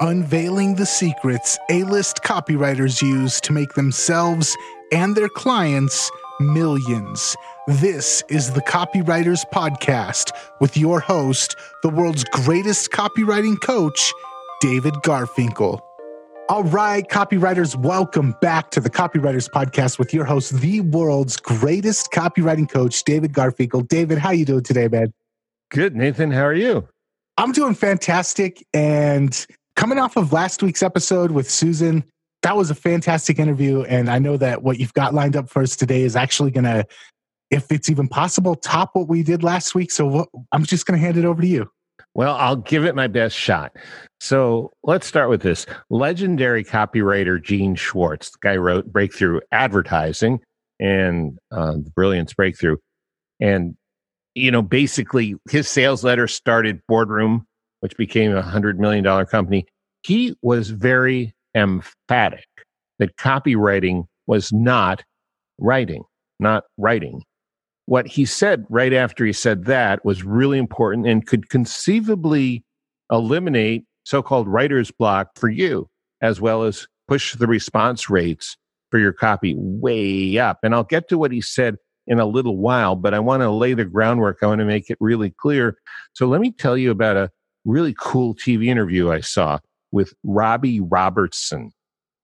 unveiling the secrets A list copywriters use to make themselves and their clients millions. This is the Copywriters Podcast with your host, the world's greatest copywriting coach, David Garfinkel. All right, copywriters, welcome back to the Copywriters Podcast with your host, the world's greatest copywriting coach, David Garfinkel. David, how you doing today, man? Good, Nathan. How are you? I'm doing fantastic. And coming off of last week's episode with Susan, that was a fantastic interview. And I know that what you've got lined up for us today is actually going to, if it's even possible, top what we did last week. So what, I'm just going to hand it over to you. Well, I'll give it my best shot. So let's start with this. Legendary copywriter Gene Schwartz, the guy wrote Breakthrough Advertising and uh, the Brilliance Breakthrough. And, you know, basically his sales letter started Boardroom which became a $100 million company, he was very emphatic that copywriting was not writing, not writing. What he said right after he said that was really important and could conceivably eliminate so called writer's block for you, as well as push the response rates for your copy way up. And I'll get to what he said in a little while, but I want to lay the groundwork. I want to make it really clear. So let me tell you about a really cool TV interview I saw with Robbie Robertson.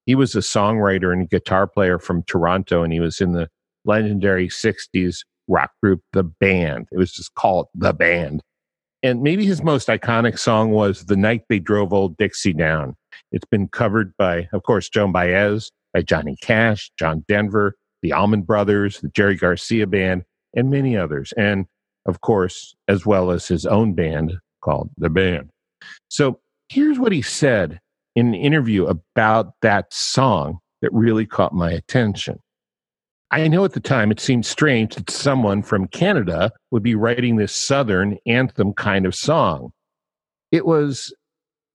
He was a songwriter and guitar player from Toronto, and he was in the legendary 60s rock group, The Band. It was just called The Band. And maybe his most iconic song was The Night They Drove Old Dixie Down. It's been covered by, of course, Joan Baez, by Johnny Cash, John Denver, the Allman Brothers, the Jerry Garcia Band, and many others. And of course, as well as his own band, called The Band. So here's what he said in an interview about that song that really caught my attention. I know at the time it seemed strange that someone from Canada would be writing this Southern anthem kind of song. It was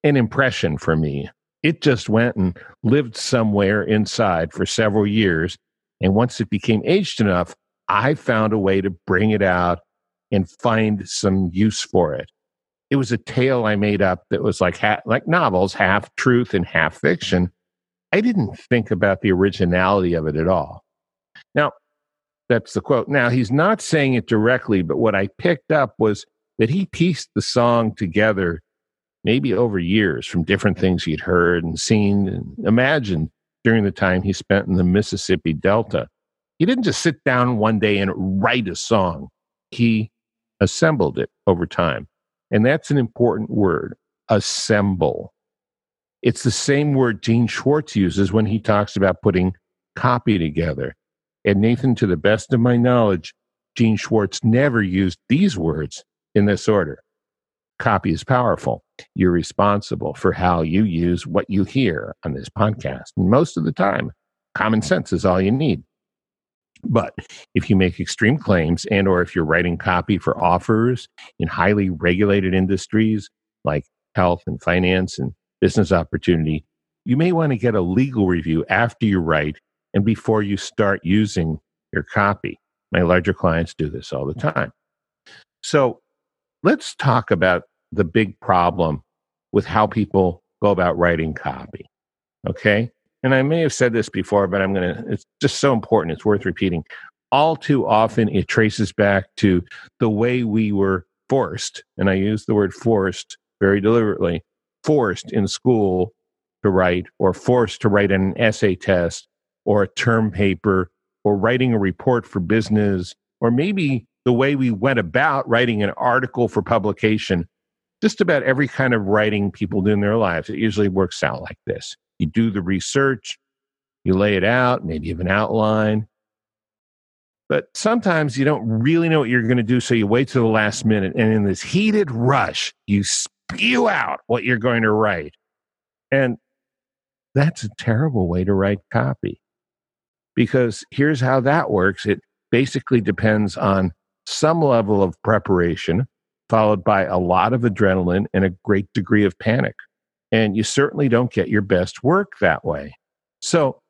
an impression for me. It just went and lived somewhere inside for several years. And once it became aged enough, I found a way to bring it out and find some use for it it was a tale I made up that was like ha- like novels, half truth and half fiction. I didn't think about the originality of it at all. Now, that's the quote. Now, he's not saying it directly, but what I picked up was that he pieced the song together maybe over years from different things he'd heard and seen and imagined during the time he spent in the Mississippi Delta. He didn't just sit down one day and write a song, he assembled it over time. And that's an important word assemble. It's the same word Gene Schwartz uses when he talks about putting copy together. And Nathan, to the best of my knowledge, Gene Schwartz never used these words in this order. Copy is powerful. You're responsible for how you use what you hear on this podcast. And most of the time, common sense is all you need. But if you make extreme claims and or if you're writing copy for offers in highly regulated industries like health and finance and business opportunity, you may want to get a legal review after you write and before you start using your copy. My larger clients do this all the time. So let's talk about the big problem with how people go about writing copy. Okay and I may have said this before, but I'm going to, it's just so important. It's worth repeating. All too often, it traces back to the way we were forced, and I use the word forced very deliberately, forced in school to write, or forced to write an essay test, or a term paper, or writing a report for business, or maybe the way we went about writing an article for publication. Just about every kind of writing people do in their lives, it usually works out like this you do the research, you lay it out, maybe you have an outline. But sometimes you don't really know what you're going to do, so you wait till the last minute. And in this heated rush, you spew out what you're going to write. And that's a terrible way to write copy. Because here's how that works it basically depends on some level of preparation, followed by a lot of adrenaline and a great degree of panic. And you certainly don't get your best work that way. So,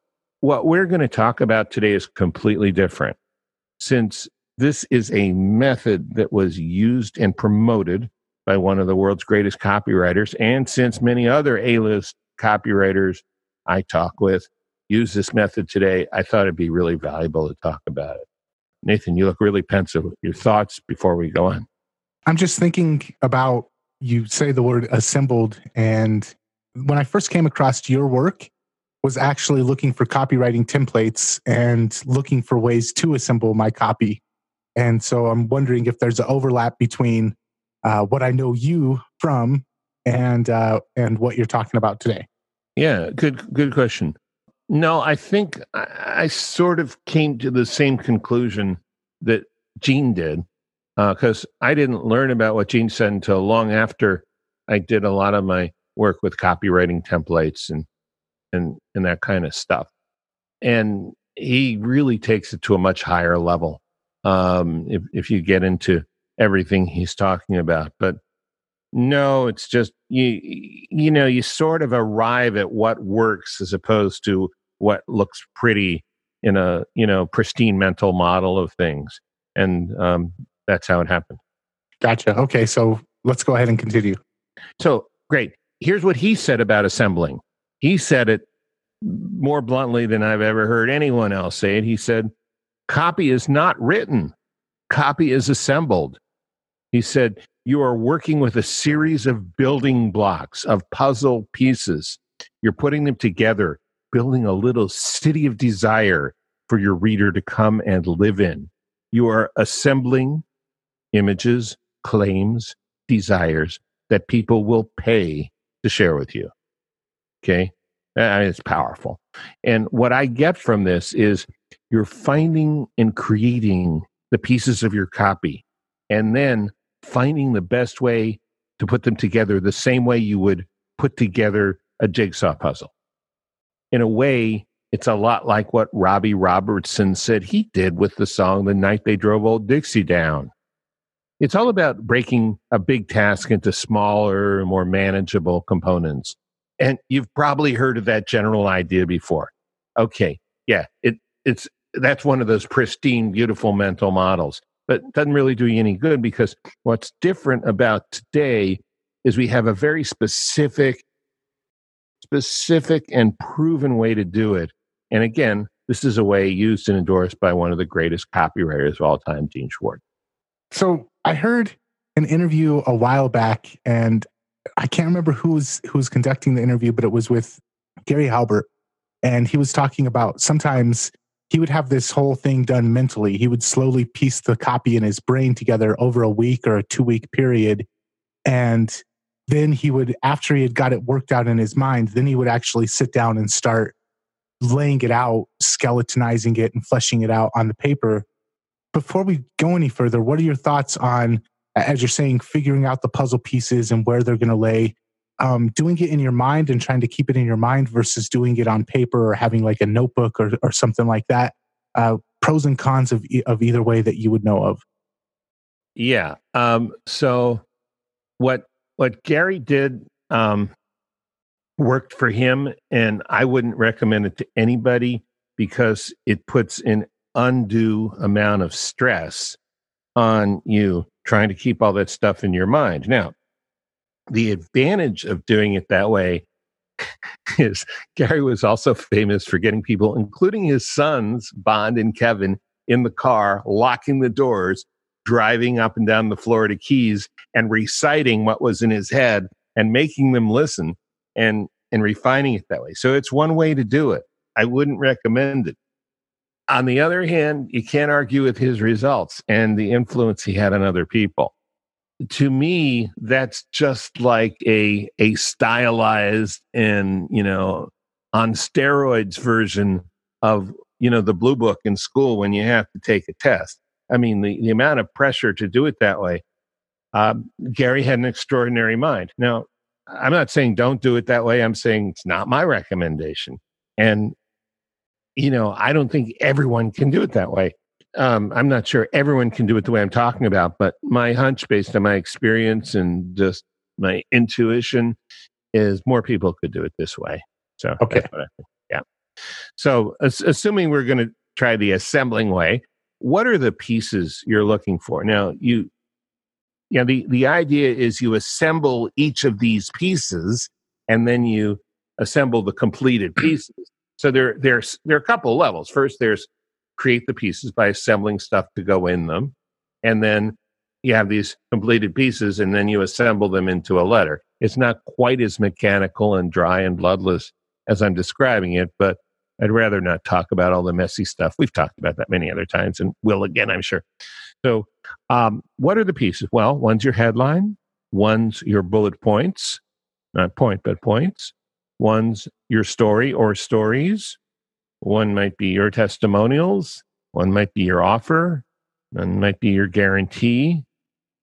what we're going to talk about today is completely different. Since this is a method that was used and promoted by one of the world's greatest copywriters. And since many other A list copywriters I talk with use this method today, I thought it'd be really valuable to talk about it. Nathan, you look really pensive. Your thoughts before we go on? I'm just thinking about you say the word assembled and when I first came across your work was actually looking for copywriting templates and looking for ways to assemble my copy. And so I'm wondering if there's an overlap between uh, what I know you from and uh, and what you're talking about today. Yeah, good good question. No, I think I, I sort of came to the same conclusion that Gene did because uh, I didn't learn about what Gene said until long after I did a lot of my work with copywriting templates and and and that kind of stuff. And he really takes it to a much higher level um, if if you get into everything he's talking about. But no, it's just you you know you sort of arrive at what works as opposed to what looks pretty in a you know pristine mental model of things, and um, that's how it happened. Gotcha. Okay, so let's go ahead and continue. So great. Here's what he said about assembling. He said it more bluntly than I've ever heard anyone else say it. He said, Copy is not written, copy is assembled. He said, You are working with a series of building blocks, of puzzle pieces. You're putting them together, building a little city of desire for your reader to come and live in. You are assembling images, claims, desires that people will pay to share with you. Okay. It's powerful. And what I get from this is you're finding and creating the pieces of your copy and then finding the best way to put them together the same way you would put together a jigsaw puzzle. In a way, it's a lot like what Robbie Robertson said he did with the song The Night They Drove Old Dixie Down. It's all about breaking a big task into smaller, more manageable components. And you've probably heard of that general idea before. Okay, yeah, it, it's that's one of those pristine, beautiful mental models, but doesn't really do you any good because what's different about today is we have a very specific, specific and proven way to do it. And again, this is a way used and endorsed by one of the greatest copywriters of all time, Gene Schwartz. So I heard an interview a while back, and I can't remember who's who's conducting the interview, but it was with Gary Halbert, and he was talking about sometimes he would have this whole thing done mentally. He would slowly piece the copy in his brain together over a week or a two week period, and then he would, after he had got it worked out in his mind, then he would actually sit down and start laying it out, skeletonizing it, and fleshing it out on the paper before we go any further, what are your thoughts on, as you're saying, figuring out the puzzle pieces and where they're going to lay? Um, doing it in your mind and trying to keep it in your mind versus doing it on paper or having like a notebook or, or something like that. Uh, pros and cons of, of either way that you would know of. Yeah. Um, so what what Gary did um, worked for him, and I wouldn't recommend it to anybody because it puts in undue amount of stress on you trying to keep all that stuff in your mind. Now, the advantage of doing it that way is Gary was also famous for getting people, including his sons, Bond and Kevin, in the car, locking the doors, driving up and down the Florida Keys, and reciting what was in his head and making them listen and and refining it that way. So it's one way to do it. I wouldn't recommend it. On the other hand, you can't argue with his results and the influence he had on other people. To me, that's just like a a stylized and you know on steroids version of you know the blue book in school when you have to take a test. I mean, the, the amount of pressure to do it that way. Um, Gary had an extraordinary mind. Now, I'm not saying don't do it that way. I'm saying it's not my recommendation. And you know, I don't think everyone can do it that way. Um, I'm not sure everyone can do it the way I'm talking about, but my hunch, based on my experience and just my intuition, is more people could do it this way. So, okay, yeah. So, as, assuming we're going to try the assembling way, what are the pieces you're looking for? Now, you yeah, the, the idea is you assemble each of these pieces and then you assemble the completed pieces. So there, there's there are a couple levels. First, there's create the pieces by assembling stuff to go in them, and then you have these completed pieces, and then you assemble them into a letter. It's not quite as mechanical and dry and bloodless as I'm describing it, but I'd rather not talk about all the messy stuff. We've talked about that many other times, and will again, I'm sure. So, um, what are the pieces? Well, one's your headline, one's your bullet points, not point, but points. One's your story or stories. One might be your testimonials. One might be your offer. One might be your guarantee.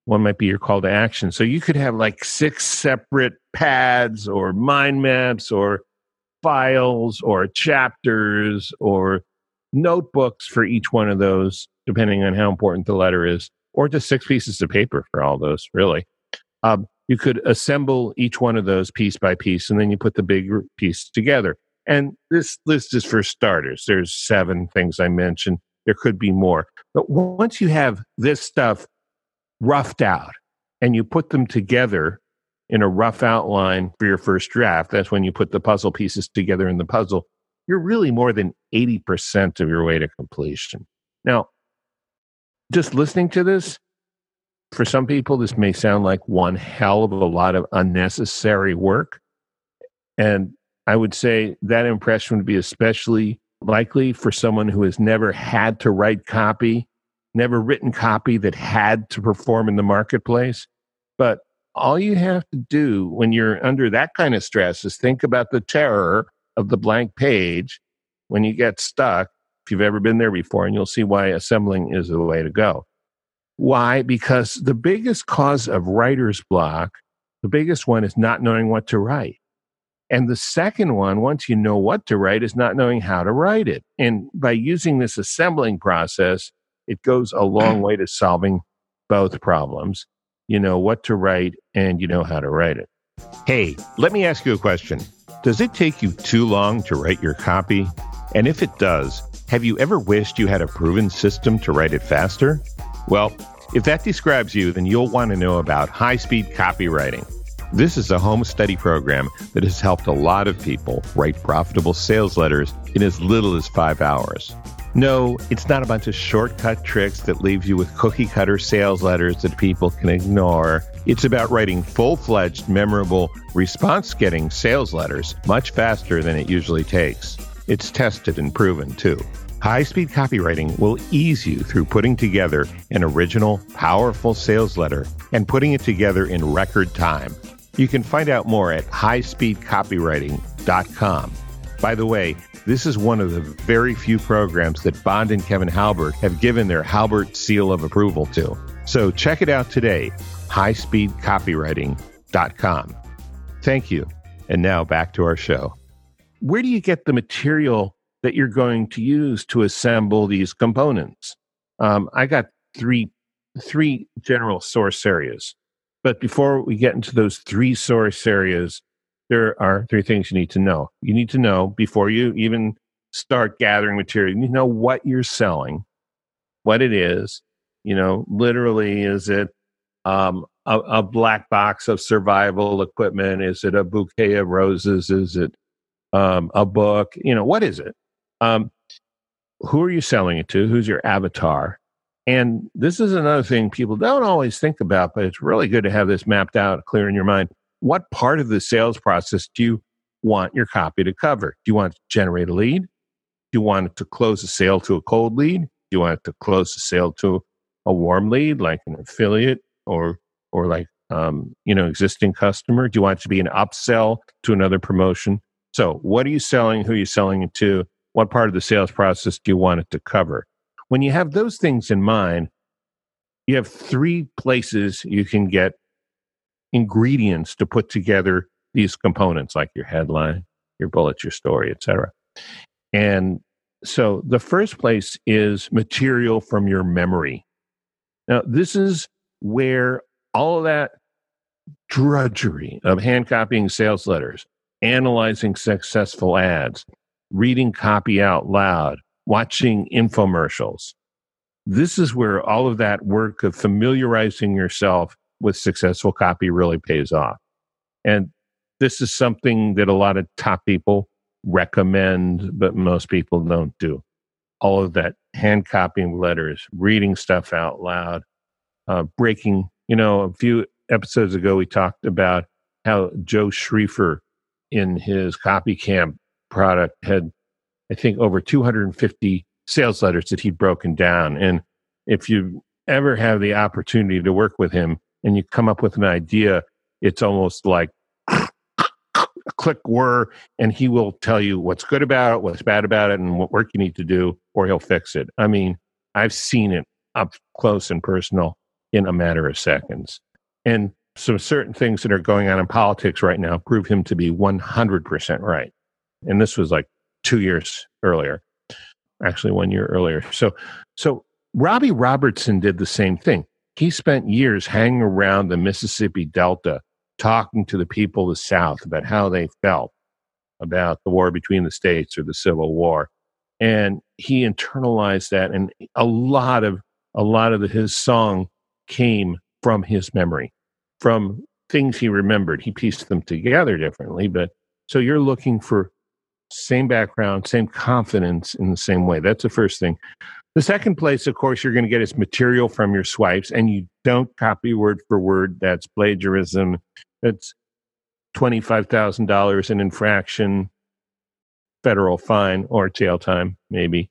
One might be your call to action. So you could have like six separate pads or mind maps or files or chapters or notebooks for each one of those, depending on how important the letter is, or just six pieces of paper for all those, really. Um, you could assemble each one of those piece by piece, and then you put the big piece together. And this list is for starters. There's seven things I mentioned. There could be more. But once you have this stuff roughed out and you put them together in a rough outline for your first draft, that's when you put the puzzle pieces together in the puzzle. You're really more than 80% of your way to completion. Now, just listening to this, for some people, this may sound like one hell of a lot of unnecessary work. And I would say that impression would be especially likely for someone who has never had to write copy, never written copy that had to perform in the marketplace. But all you have to do when you're under that kind of stress is think about the terror of the blank page when you get stuck. If you've ever been there before, and you'll see why assembling is the way to go. Why? Because the biggest cause of writer's block, the biggest one is not knowing what to write. And the second one, once you know what to write, is not knowing how to write it. And by using this assembling process, it goes a long way to solving both problems. You know what to write and you know how to write it. Hey, let me ask you a question. Does it take you too long to write your copy? And if it does, have you ever wished you had a proven system to write it faster? Well, if that describes you, then you'll want to know about high speed copywriting. This is a home study program that has helped a lot of people write profitable sales letters in as little as five hours. No, it's not a bunch of shortcut tricks that leave you with cookie cutter sales letters that people can ignore. It's about writing full fledged, memorable, response getting sales letters much faster than it usually takes. It's tested and proven too. High speed copywriting will ease you through putting together an original, powerful sales letter and putting it together in record time. You can find out more at highspeedcopywriting.com. By the way, this is one of the very few programs that Bond and Kevin Halbert have given their Halbert seal of approval to. So check it out today, highspeedcopywriting.com. Thank you. And now back to our show. Where do you get the material that you're going to use to assemble these components. Um, I got three three general source areas, but before we get into those three source areas, there are three things you need to know. You need to know before you even start gathering material. You know what you're selling, what it is. You know, literally, is it um, a, a, black box of survival equipment? Is it a bouquet of roses? Is it um, a book? You know, what is it? Um, who are you selling it to? Who's your avatar? And this is another thing people don't always think about, but it's really good to have this mapped out, clear in your mind. What part of the sales process do you want your copy to cover? Do you want to generate a lead? Do you want it to close a sale to a cold lead? Do you want it to close a sale to a warm lead, like an affiliate or or like um, you know existing customer? Do you want it to be an upsell to another promotion? So, what are you selling? Who are you selling it to? What part of the sales process do you want it to cover? When you have those things in mind, you have three places you can get ingredients to put together these components like your headline, your bullets, your story, etc. And so the first place is material from your memory. Now, this is where all that drudgery of hand copying sales letters, analyzing successful ads, reading copy out loud, watching infomercials. This is where all of that work of familiarizing yourself with successful copy really pays off. And this is something that a lot of top people recommend, but most people don't do. All of that hand copying letters, reading stuff out loud, uh, breaking. You know, a few episodes ago, we talked about how Joe Schriefer in his copy camp product had, I think, over 250 sales letters that he'd broken down. And if you ever have the opportunity to work with him and you come up with an idea, it's almost like click whir, and he will tell you what's good about it, what's bad about it, and what work you need to do, or he'll fix it. I mean, I've seen it up close and personal in a matter of seconds. And some certain things that are going on in politics right now prove him to be 100% right. And this was like two years earlier, actually one year earlier. So, so Robbie Robertson did the same thing. He spent years hanging around the Mississippi Delta talking to the people of the South about how they felt about the war between the states or the Civil War. And he internalized that and a lot of a lot of his song came from his memory, from things he remembered. He pieced them together differently, but so you're looking for same background, same confidence in the same way. That's the first thing. The second place, of course, you're going to get is material from your swipes, and you don't copy word for word. That's plagiarism. That's $25,000 in infraction, federal fine, or jail time, maybe.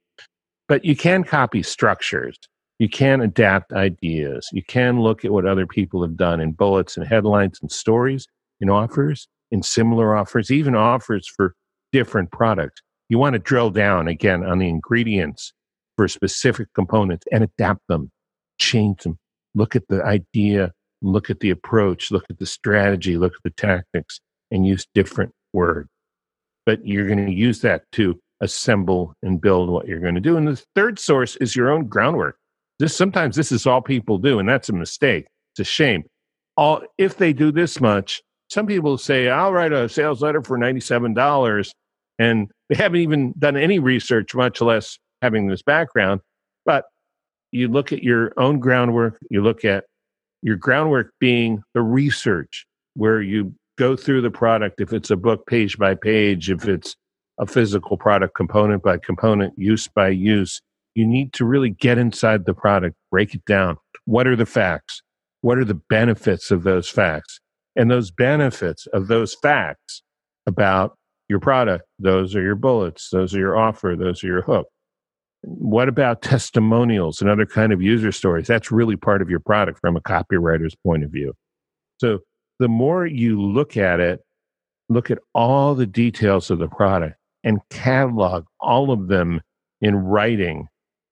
But you can copy structures. You can adapt ideas. You can look at what other people have done in bullets and headlines and stories, in offers, in similar offers, even offers for different products. You want to drill down again on the ingredients for specific components and adapt them, change them. Look at the idea, look at the approach, look at the strategy, look at the tactics, and use different words. But you're going to use that to assemble and build what you're going to do. And the third source is your own groundwork. This sometimes this is all people do, and that's a mistake. It's a shame. All if they do this much, some people say, I'll write a sales letter for $97, and they haven't even done any research, much less having this background. But you look at your own groundwork, you look at your groundwork being the research where you go through the product, if it's a book page by page, if it's a physical product component by component, use by use, you need to really get inside the product, break it down. What are the facts? What are the benefits of those facts? And those benefits of those facts about your product, those are your bullets, those are your offer, those are your hook. What about testimonials and other kind of user stories? That's really part of your product from a copywriter's point of view. So the more you look at it, look at all the details of the product and catalog all of them in writing,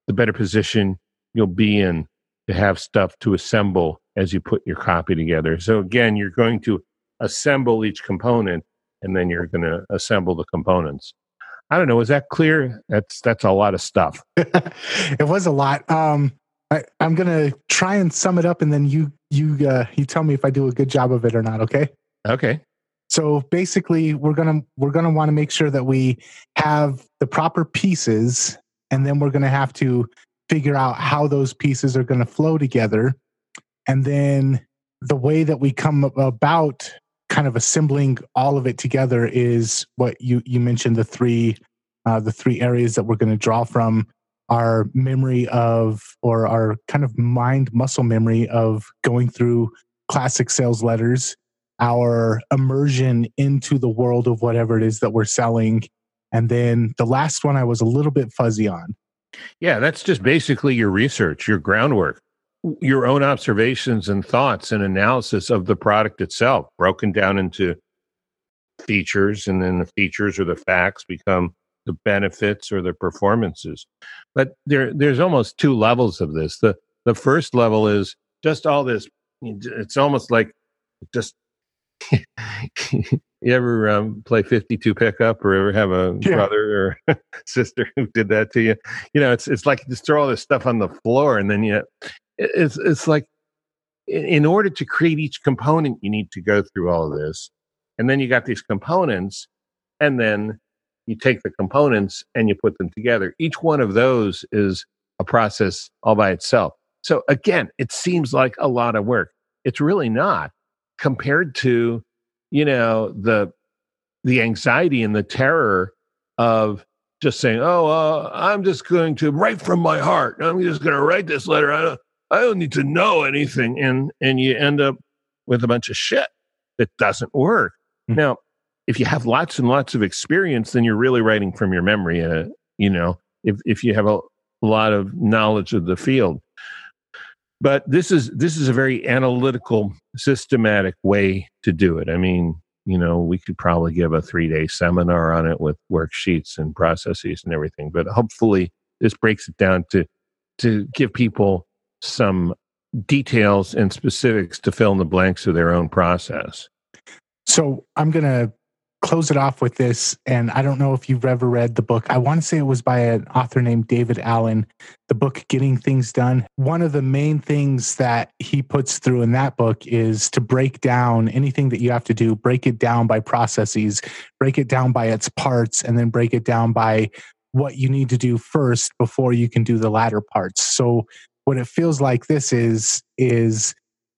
the better position you'll be in to have stuff to assemble as you put your copy together. So again, you're going to assemble each component and then you're going to assemble the components. I don't know. Is that clear? That's that's a lot of stuff. it was a lot. Um, I, am gonna try and sum it up, and then you you uh, you tell me if I do a good job of it or not. Okay. Okay. So basically, we're gonna we're gonna want to make sure that we have the proper pieces, and then we're gonna have to figure out how those pieces are gonna flow together, and then the way that we come about kind of assembling all of it together is what you you mentioned the three uh, the three areas that we're going to draw from our memory of or our kind of mind muscle memory of going through classic sales letters our immersion into the world of whatever it is that we're selling and then the last one i was a little bit fuzzy on. Yeah that's just basically your research your groundwork your own observations and thoughts and analysis of the product itself broken down into features and then the features or the facts become the benefits or the performances. But there there's almost two levels of this. The the first level is just all this it's almost like just you ever um, play 52 pickup or ever have a yeah. brother or sister who did that to you? You know it's it's like just throw all this stuff on the floor and then you it's it's like in order to create each component you need to go through all of this and then you got these components and then you take the components and you put them together each one of those is a process all by itself so again it seems like a lot of work it's really not compared to, you know, the the anxiety and the terror of just saying, "Oh, uh, I'm just going to write from my heart. I'm just going to write this letter. I don't, need to know anything," and and you end up with a bunch of shit that doesn't work. Mm-hmm. Now, if you have lots and lots of experience, then you're really writing from your memory. Uh, you know, if if you have a lot of knowledge of the field, but this is this is a very analytical, systematic way to do it. I mean, you know, we could probably give a three day seminar on it with worksheets and processes and everything. But hopefully, this breaks it down to to give people some details and specifics to fill in the blanks of their own process. So I'm going to close it off with this. And I don't know if you've ever read the book. I want to say it was by an author named David Allen, the book Getting Things Done. One of the main things that he puts through in that book is to break down anything that you have to do, break it down by processes, break it down by its parts, and then break it down by what you need to do first before you can do the latter parts. So what it feels like this is is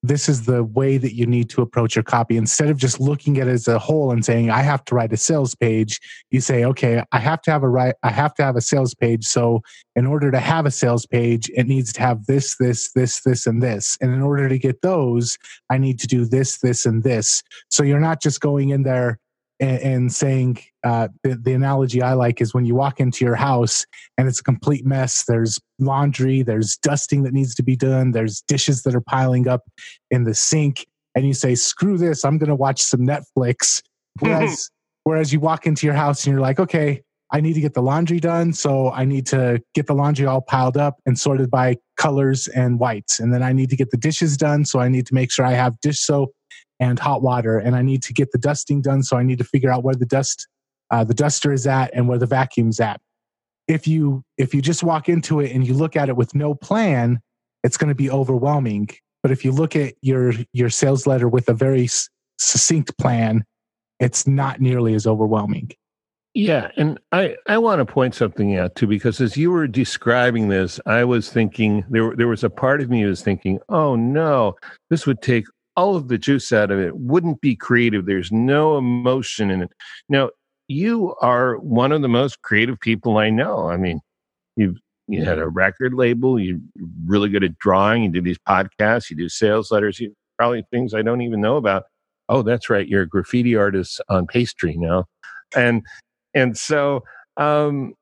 this is the way that you need to approach your copy. Instead of just looking at it as a whole and saying i have to write a sales page you say okay i have to have a right i have to have a sales page. So in order to have a sales page it needs to have this this this this and this. And in order to get those i need to do this this and this. So you're not just going in there and, and saying uh, the, the analogy I like is when you walk into your house and it's a complete mess. There's laundry, there's dusting that needs to be done, there's dishes that are piling up in the sink, and you say, "Screw this! I'm going to watch some Netflix." Whereas, whereas you walk into your house and you're like, "Okay, I need to get the laundry done. So I need to get the laundry all piled up and sorted by colors and whites. And then I need to get the dishes done. So I need to make sure I have dish soap and hot water and i need to get the dusting done so i need to figure out where the dust uh, the duster is at and where the vacuum's at. If you if you just walk into it and you look at it with no plan it's going to be overwhelming. But if you look at your your sales letter with a very s- succinct plan it's not nearly as overwhelming. Yeah and i i want to point something out too because as you were describing this i was thinking there there was a part of me was thinking oh no this would take all of the juice out of it wouldn't be creative. There's no emotion in it. Now, you are one of the most creative people I know. I mean, you've you had a record label, you're really good at drawing, you do these podcasts, you do sales letters, you probably things I don't even know about. Oh, that's right, you're a graffiti artist on pastry now. And and so um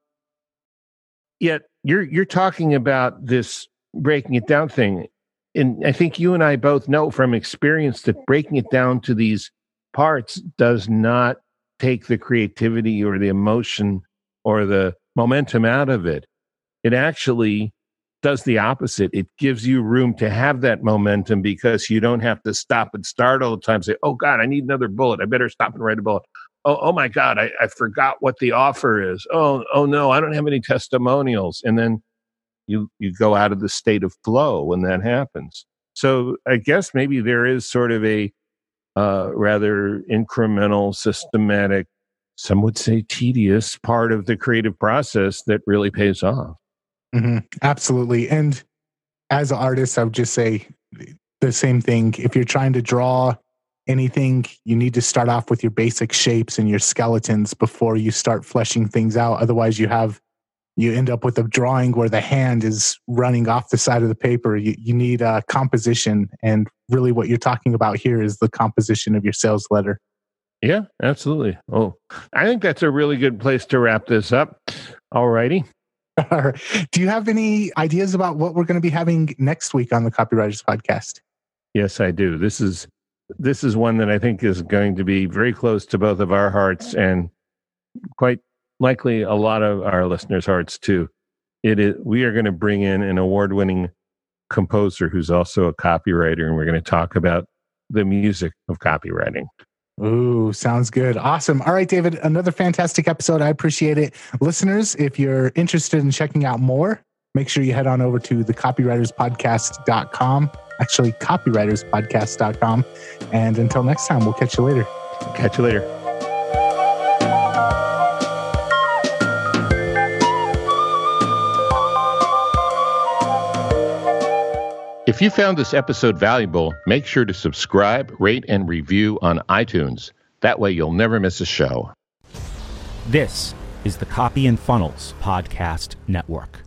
yet you're you're talking about this breaking it down thing and I think you and I both know from experience that breaking it down to these parts does not take the creativity or the emotion or the momentum out of it. It actually does the opposite. It gives you room to have that momentum because you don't have to stop and start all the time. Say, "Oh God, I need another bullet. I better stop and write a bullet." Oh, oh my God, I, I forgot what the offer is. Oh, oh no, I don't have any testimonials. And then you you go out of the state of flow when that happens. So I guess maybe there is sort of a uh, rather incremental, systematic, some would say tedious part of the creative process that really pays off. Mm-hmm. Absolutely. And as an artist, I would just say the same thing. If you're trying to draw anything, you need to start off with your basic shapes and your skeletons before you start fleshing things out. Otherwise, you have you end up with a drawing where the hand is running off the side of the paper. You, you need a composition. And really, what you're talking about here is the composition of your sales letter. Yeah, absolutely. Oh, I think that's a really good place to wrap this up. All righty. Do you have any ideas about what we're going to be having next week on the Copywriters Podcast? Yes, I do. This is this is one that I think is going to be very close to both of our hearts and quite likely a lot of our listeners' hearts too. It is we are going to bring in an award-winning composer who's also a copywriter, and we're going to talk about the music of copywriting. Ooh, sounds good. Awesome. All right, David, another fantastic episode. I appreciate it. Listeners, if you're interested in checking out more, make sure you head on over to the copywriterspodcast.com. Actually, copywriterspodcast.com. And until next time, we'll catch you later. Catch you later. If you found this episode valuable, make sure to subscribe, rate, and review on iTunes. That way you'll never miss a show. This is the Copy and Funnels Podcast Network.